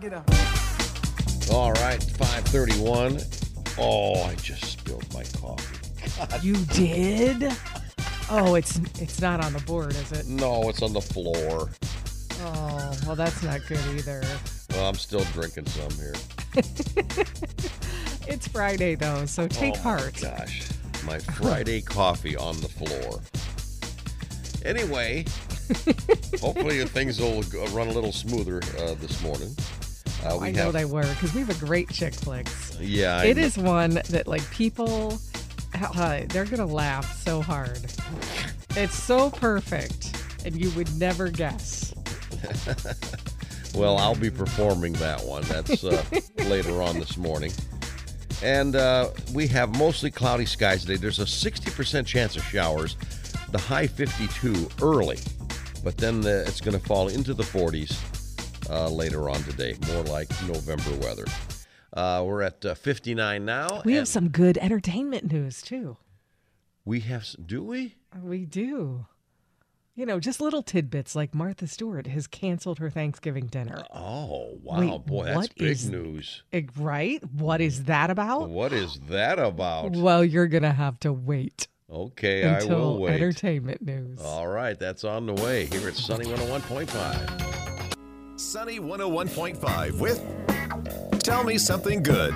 get up. All right, 531. Oh, I just spilled my coffee. You did? Oh, it's it's not on the board, is it? No, it's on the floor. Oh, well, that's not good either. Well, I'm still drinking some here. It's Friday though, so take oh heart. My gosh, my Friday coffee on the floor. Anyway, hopefully things will run a little smoother uh, this morning. Uh, we I know have, they were because we have a great chick flicks. yeah, I It kn- is one that like people, uh, they're gonna laugh so hard. It's so perfect, and you would never guess. Well, I'll be performing that one. That's uh, later on this morning. And uh, we have mostly cloudy skies today. There's a 60% chance of showers, the high 52 early, but then the, it's going to fall into the 40s uh, later on today, more like November weather. Uh, we're at uh, 59 now. We have some good entertainment news too. We have, do we? We do. You know, just little tidbits like Martha Stewart has canceled her Thanksgiving dinner. Oh, wow, Wait, boy, that's big is- news. Right? What is that about? What is that about? Well, you're going to have to wait Okay, I will wait. entertainment news. All right, that's on the way here at Sunny 101.5. Sunny 101.5 with Tell Me Something Good.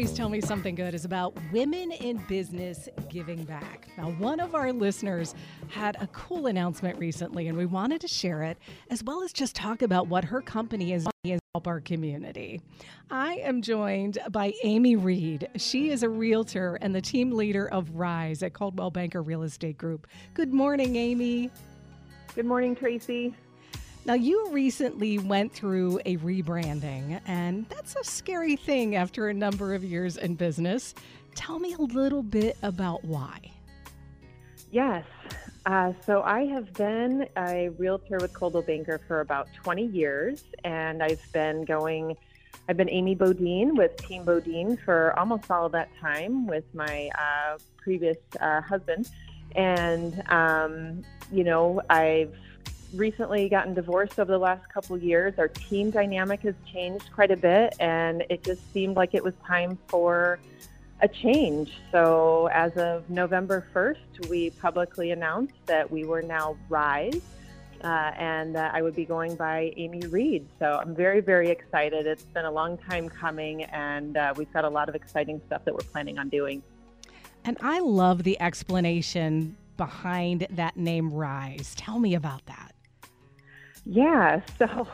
Today's Tell Me Something Good is about women in business giving back. Now, one of our listeners had a cool announcement recently, and we wanted to share it, as well as just talk about what her company is doing to help our community. I am joined by Amy Reed. She is a realtor and the team leader of Rise at Coldwell Banker Real Estate Group. Good morning, Amy. Good morning, Traci. Now, you recently went through a rebranding, and that's a scary thing after a number of years in business. Tell me a little bit about why. Yes. Uh, so I have been a realtor with Coldwell Banker for about 20 years, and I've been going. I've been Amy Bodine with Team Bodine for almost all of that time with my uh, previous uh, husband, and um, you know I've recently gotten divorced over the last couple years. Our team dynamic has changed quite a bit, and it just seemed like it was time for a change. So, as of November 1st, we publicly announced that we were now Rise. Uh, and uh, I would be going by Amy Reed. So I'm very, very excited. It's been a long time coming, and uh, we've got a lot of exciting stuff that we're planning on doing. And I love the explanation behind that name Rise. Tell me about that. Yeah, so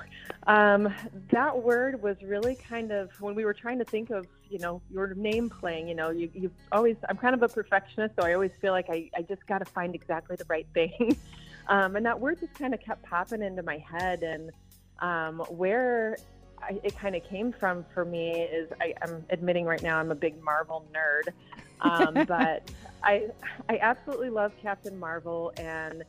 um, that word was really kind of when we were trying to think of, you know, your name playing, you know, you, you always, I'm kind of a perfectionist, so I always feel like I, I just got to find exactly the right thing. um, and that word just kind of kept popping into my head. And um, where I, it kind of came from for me is I, I'm admitting right now I'm a big Marvel nerd. Um, but I, I absolutely love Captain Marvel and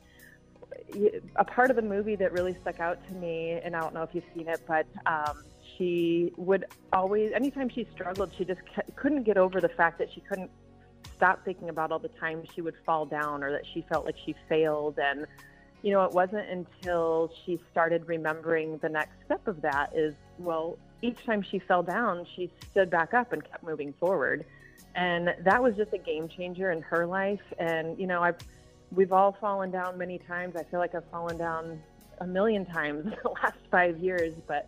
a part of the movie that really stuck out to me, and I don't know if you've seen it, but um, she would always, anytime she struggled, she just couldn't get over the fact that she couldn't stop thinking about all the times she would fall down or that she felt like she failed. And, you know, it wasn't until she started remembering the next step of that is, well, each time she fell down, she stood back up and kept moving forward. And that was just a game changer in her life. And, you know, I've, we've all fallen down many times. I feel like I've fallen down a million times in the last five years, but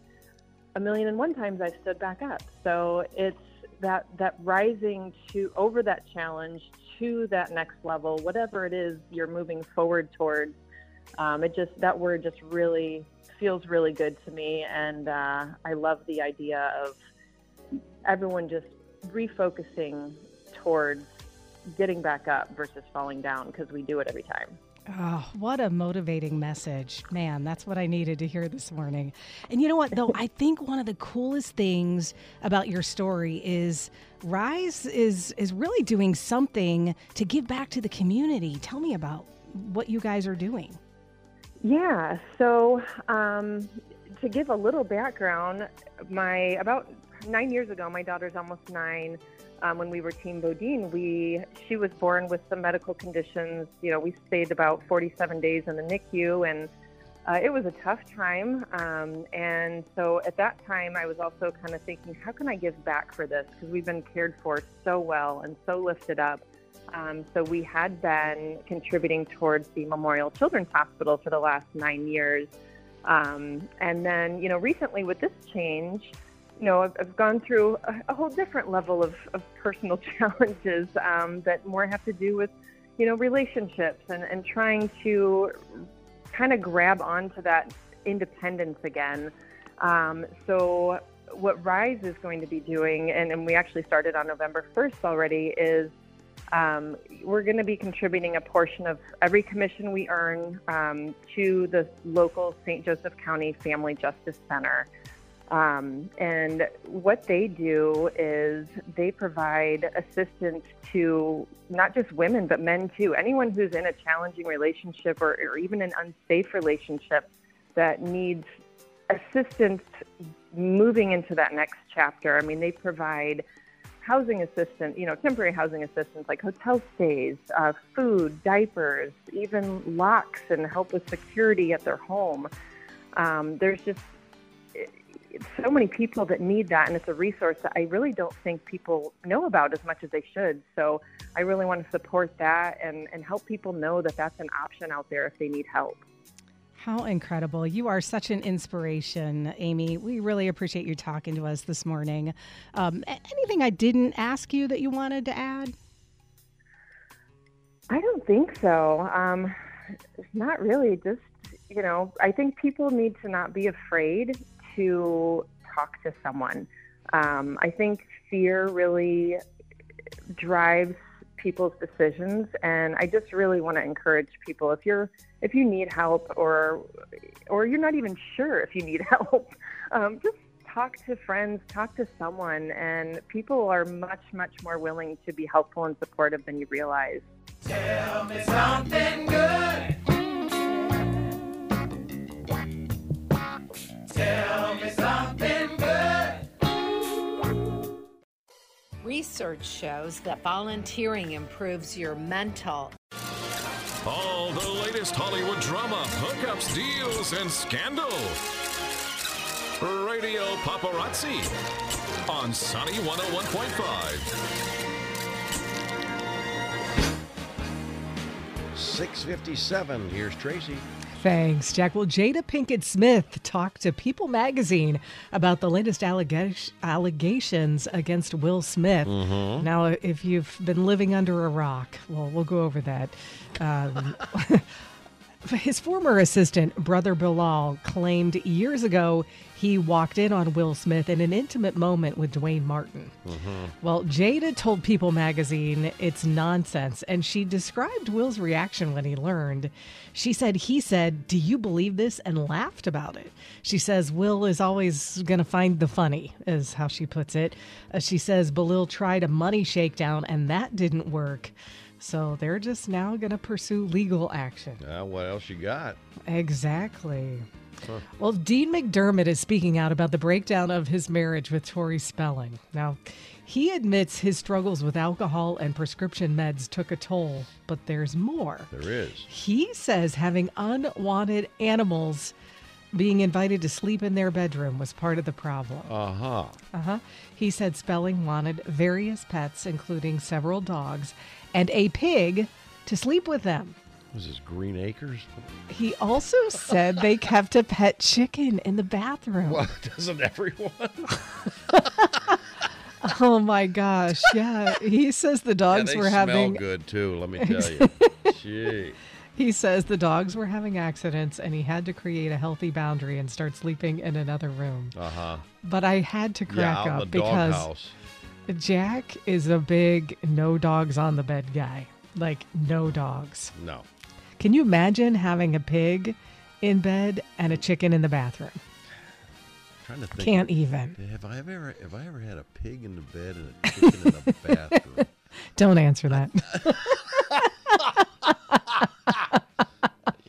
a million and one times I've stood back up. So it's that that rising to over that challenge to that next level, whatever it is you're moving forward towards. Um, it just that word just really feels really good to me, and uh, I love the idea of everyone just refocusing towards getting back up versus falling down because we do it every time. Oh, what a motivating message. Man, that's what I needed to hear this morning. And you know what, though? I think one of the coolest things about your story is Rise is, is really doing something to give back to the community. Tell me about what you guys are doing. Yeah, so um, to give a little background, my about nine years ago, my daughter's almost nine. Um, when we were Team Bodine, we she was born with some medical conditions. You know, we stayed about 47 days in the NICU, and uh, it was a tough time. Um, and so at that time, I was also kind of thinking, how can I give back for this? Because we've been cared for so well and so lifted up. Um, so we had been contributing towards the Memorial Children's Hospital for the last nine years. Um, and then, you know, recently with this change, you know, I've, I've gone through a, a, whole different level of, of personal challenges um, that more have to do with, you know, relationships and, and trying to kind of grab onto that independence again. Um, so, what Rise is going to be doing, and, and we actually started on November 1st already, is um, we're going to be contributing a portion of every commission we earn um, to the local St. Joseph County Family Justice Center. Um, and what they do is they provide assistance to not just women, but men too. Anyone who's in a challenging relationship or, or even an unsafe relationship that needs assistance moving into that next chapter. I mean, they provide housing assistance, you know, temporary housing assistance like hotel stays, uh, food, diapers, even locks and help with security at their home. Um, there's just so many people that need that, and it's a resource that I really don't think people know about as much as they should. So I really want to support that and, and help people know that that's an option out there if they need help. How incredible. You are such an inspiration, Amy. We really appreciate you talking to us this morning. Um, anything I didn't ask you that you wanted to add? I don't think so. Um, not really. Just, you know, I think people need to not be afraid to talk to someone. Um, I think fear really drives people's decisions, and I just really want to encourage people if you're if you need help or or you're not even sure if you need help, um, just talk to friends, talk to someone, and people are much much more willing to be helpful and supportive than you realize. Tell me something good. Research shows that volunteering improves your mental. All the latest Hollywood drama, hookups, deals, and scandal. Radio Paparazzi on Sunny 101.5. 657. Here's Traci. Thanks, Jack. Well, Jada Pinkett Smith talked to People magazine about the latest alleg- allegations against Will Smith. Mm-hmm. Now, if you've been living under a rock, well, we'll go over that. Um, his former assistant, Brother Bilal, claimed years ago he walked in on Will Smith in an intimate moment with Duane Martin. Well, Jada told People magazine it's nonsense, and she described Will's reaction when he learned. She said, He said, Do you believe this? and laughed about it. She says, Will is always going to find the funny, is how she puts it. Uh, she says, Bilal tried a money shakedown, and that didn't work. So they're just now going to pursue legal action. Uh, what else you got? Exactly. Well, Dean McDermott is speaking out about the breakdown of his marriage with Tori Spelling. Now, he admits his struggles with alcohol and prescription meds took a toll, but there's more. There is. He says having unwanted animals being invited to sleep in their bedroom was part of the problem. Uh huh. Uh huh. He said Spelling wanted various pets, including several dogs and a pig, to sleep with them. Was this Green Acres? He also said they kept a pet chicken in the bathroom. Well, doesn't everyone? Oh my gosh. Yeah. He says the Yeah, dogs they were having good too. Let me tell you. Gee. He says the dogs were having accidents and he had to create a healthy boundary and start sleeping in another room. Uh huh. But I had to crack in up because doghouse. Jack is a big no dogs on the bed guy. Like no dogs. No. Can you imagine having a pig in bed and a chicken in the bathroom? trying to think. Can't even. Have I ever have I ever had a pig in the bed and a chicken in the bathroom? Don't answer that.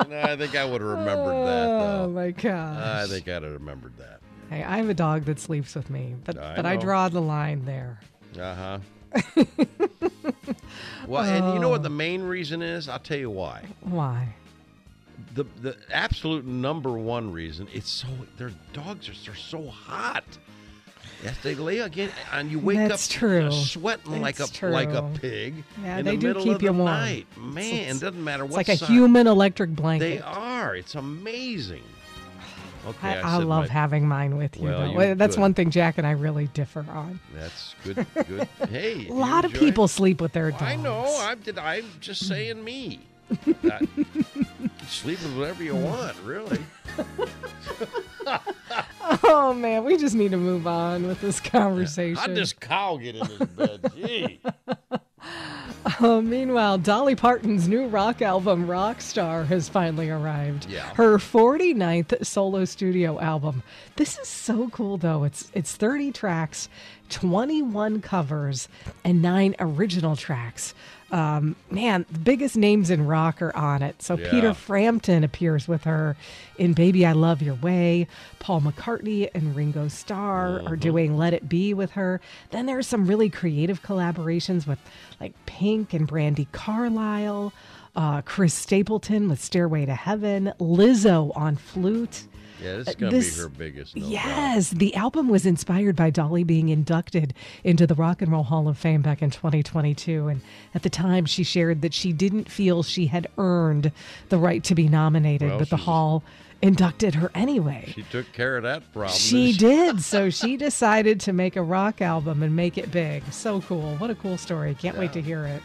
You know, I think I would have remembered that Oh my gosh. I think I'd have remembered that. Hey, I have a dog that sleeps with me, but I but I draw the line there. Uh huh. well, and you know what the main reason is? I'll tell you why. Why? The the absolute number one reason it's so their dogs are they're so hot. Yes, they lay again, and you wake That's up true. sweating like a It's like a pig Yeah, in they the do middle keep of you the warm. night. Man, it's- it doesn't matter It's what like a human electric blanket. They are. It's amazing. Okay, I, I, said love my- having mine with you. Well, though. That's could. one thing Jack and I really differ on. That's good. Good. Hey, A lot of people sleep with their dogs. I know. I'm, did- I'm just saying me. I- sleep with whatever you want, really. Oh man, we just need to move on with this conversation. How'd this cow get in this bed? Gee. Uh, meanwhile, Dolly Parton's new rock album, Rockstar, has finally arrived. Yeah. Her 49th solo studio album. This is so cool, though. It's it's 30 tracks, 21 covers, and nine original tracks. Um, man, the biggest names in rock are on it. So Yeah. Peter Frampton appears with her in Baby I Love Your Way. Paul McCartney and Ringo Starr are doing Let It Be with her. Then there's some really creative collaborations with like Pink and Brandi Carlile, uh, Chris Stapleton with Stairway to Heaven, Lizzo on flute. Yeah, this is Uh, gonna be her biggest. No doubt. yes, the album was inspired by Dolly being inducted into the Rock and Roll Hall of Fame back in 2022. And at the time, she shared that she didn't feel she had earned the right to be nominated, Well, but the Hall inducted her anyway. She took care of that problem. She didn't did. So she decided to make a rock album and make it big. So cool. What a cool story. Can't wait to hear it.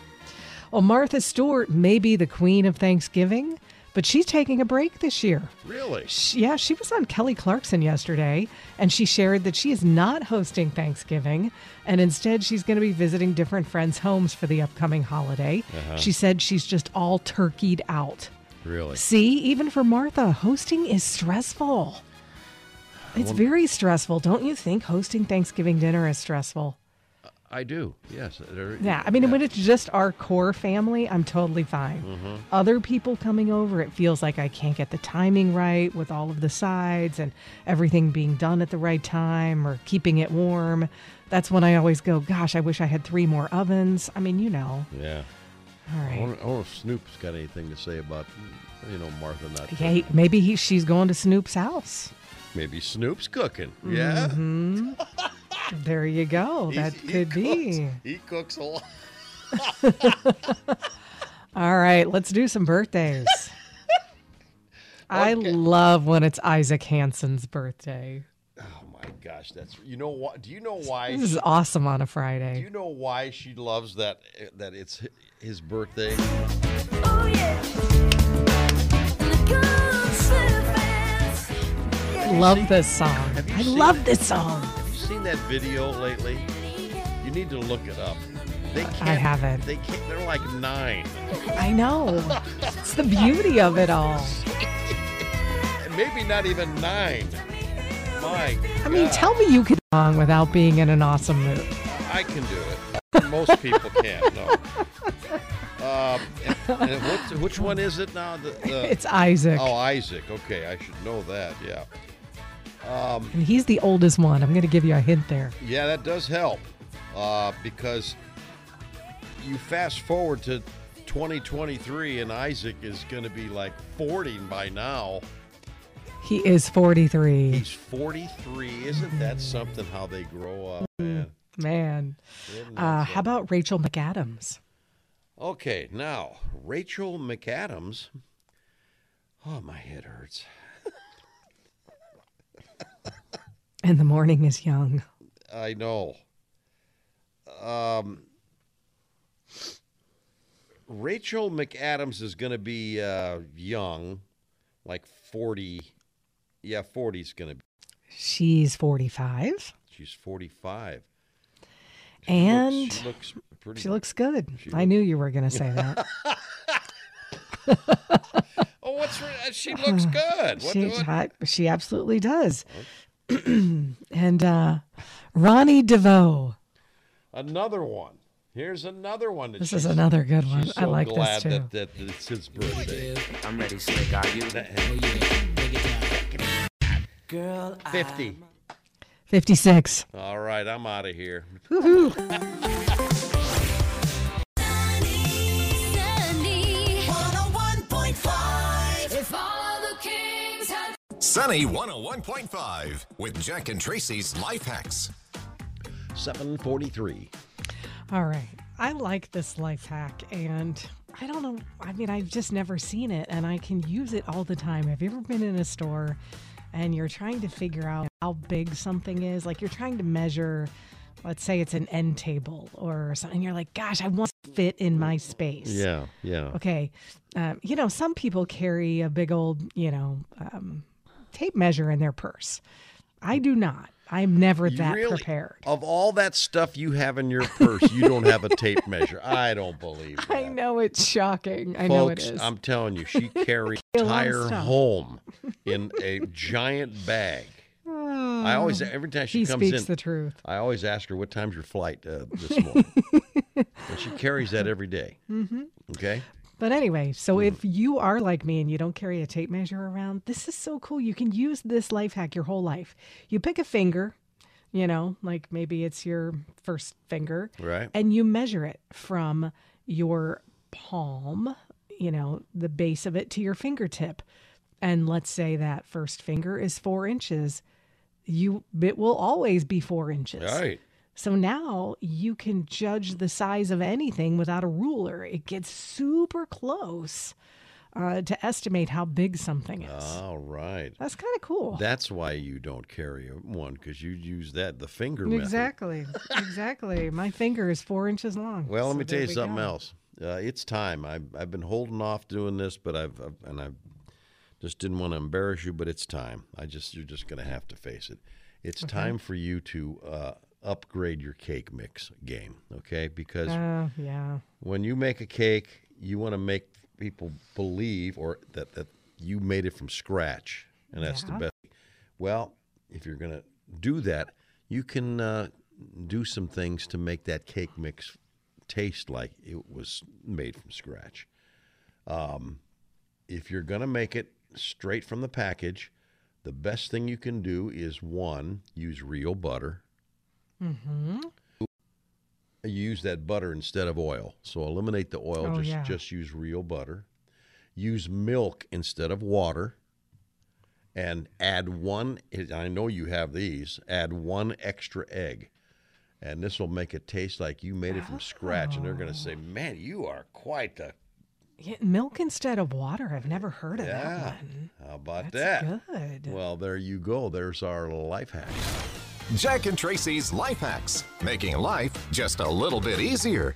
Well, Martha Stewart may be the queen of Thanksgiving, but she's taking a break this year. Really? She- yeah, she was on Kelly Clarkson yesterday, and she shared that she is not hosting Thanksgiving, and instead she's going to be visiting different friends' homes for the upcoming holiday. Uh-huh. She said she's just all turkeyed out. Really? See, even for Martha, hosting is stressful. It's very stressful. Don't you think hosting Thanksgiving dinner is stressful? I do. Yes. Yeah, I mean, when it's just our core family, I'm totally fine. Mm-hmm. Other people coming over, it feels like I can't get the timing right with all of the sides and everything being done at the right time or keeping it warm. That's when I always go, gosh, I wish I had three more ovens. I mean, you know. Yeah. All I right. wonder, I wonder if Snoop's got anything to say about, you know, Martha not. Hey, maybe he, she's going to Snoop's house. Maybe Snoop's cooking. Yeah. There you go. That he could be. cooks- He cooks a lot. All right, let's do some birthdays. I love when it's Isaac Hanson's birthday. Oh my gosh, that's you know what? Do you know why? This is awesome on a Friday. Do you know why she loves that? That it's his birthday. Oh yeah. The good surface. Love this song. I seen love this song. Seen that video lately? You need to look it up. They can't, I haven't. They can't. They're like nine, I know. It's the beauty of it all. maybe not even nine. My, I mean, God, tell me you can song without being in an awesome mood. I can do it. Most people can't. No. Um, and, and what, which one is it now? The, the, It's Isaac, oh, Isaac. Okay, I should know that. Yeah. And he's the oldest one. I'm going to give you a hint there. Yeah, that does help uh, because you fast forward to 2023 and Isaac is going to be like 40 by now. He is 43. He's 43. Isn't that something how they grow up, man? Man. Uh, how about Rachel McAdams? Okay, now Rachel McAdams. Oh, my head hurts. And the morning is young. I know. Um, Rachel McAdams is going to be uh, young, like 40. Yeah, 40 is going to be. She's 45 She's 45. and She looks pretty. she looks good. She I look- knew you were going to say that. oh, what's she looks good. What, she, what- I- she absolutely does. and uh, Ronnie DeVoe. Another one. Here's another one. That This is another good one. So I like this too. That, that it's his birthday. I'm ready, slick. Are you? That- Oh yeah, break it down. Girl, 50. 56. All right, I'm out of here. Sunny 101.5. Sunny 101.5 with Jack and Traci's Life Hacks. 743. All right. I like this life hack, and I don't know. I mean, I've just never seen it, and I can use it all the time. Have you ever been in a store and you're trying to figure out how big something is? Like you're trying to measure, let's say it's an end table or something. You're like, gosh, I want to fit in my space. Yeah, yeah. Okay. Um, you know, some people carry a big old, you know, um, tape measure in their purse. I do not. I'm never You that really- prepared. Of all that stuff you have in your purse, you don't have a tape measure. I don't believe that. I know it's shocking. I know it is. I'm telling you, she carries A lot of entire home in a giant bag. I always, every time she he comes speaks in, the truth. I always ask her, "What time's your flight uh, this morning?" and she carries that every day. Mm-hmm. Okay. But anyway, so Mm. if you are like me and you don't carry a tape measure around, this is so cool. You can use this life hack your whole life. You pick a finger, you know, like maybe it's your first finger, Right. and you measure it from your palm, you know, the base of it to your fingertip. And let's say that first finger is four inches. You it will always be four inches. Right. So now you can judge the size of anything without a ruler. It gets super close uh, to estimate how big something is. All right. That's kind of cool. That's why you don't carry one because you use that the finger method. exactly. exactly. My finger is four inches long. Well, let me tell you something go. else. Uh, it's time. I've, I've been holding off doing this, but I've, I've and I just didn't want to embarrass you. But it's time. I just you're just going to have to face it. It's time for you to uh, upgrade your cake mix game. Okay, because Oh, yeah. when you make a cake, you want to make people believe or that, that you made it from scratch, and that's the Yeah. best. Well, if you're going to do that, you can uh, do some things to make that cake mix taste like it was made from scratch. Um, if you're going to make it straight from the package, the best thing you can do is one, use real butter Mm-hmm. use that butter instead of oil. So eliminate the oil. Oh, just yeah. just use real butter. Use milk instead of water. And add one. I know you have these. Add one extra egg, and this will make it taste like you made it from scratch. And they're going to say, oh. "Man, you are quite the Yeah, Milk instead of water. I've never heard of yeah." that one. How about That's that? good. Well, there you go. There's our life hack. Jack and Traci's Life Hacks, making life just a little bit easier.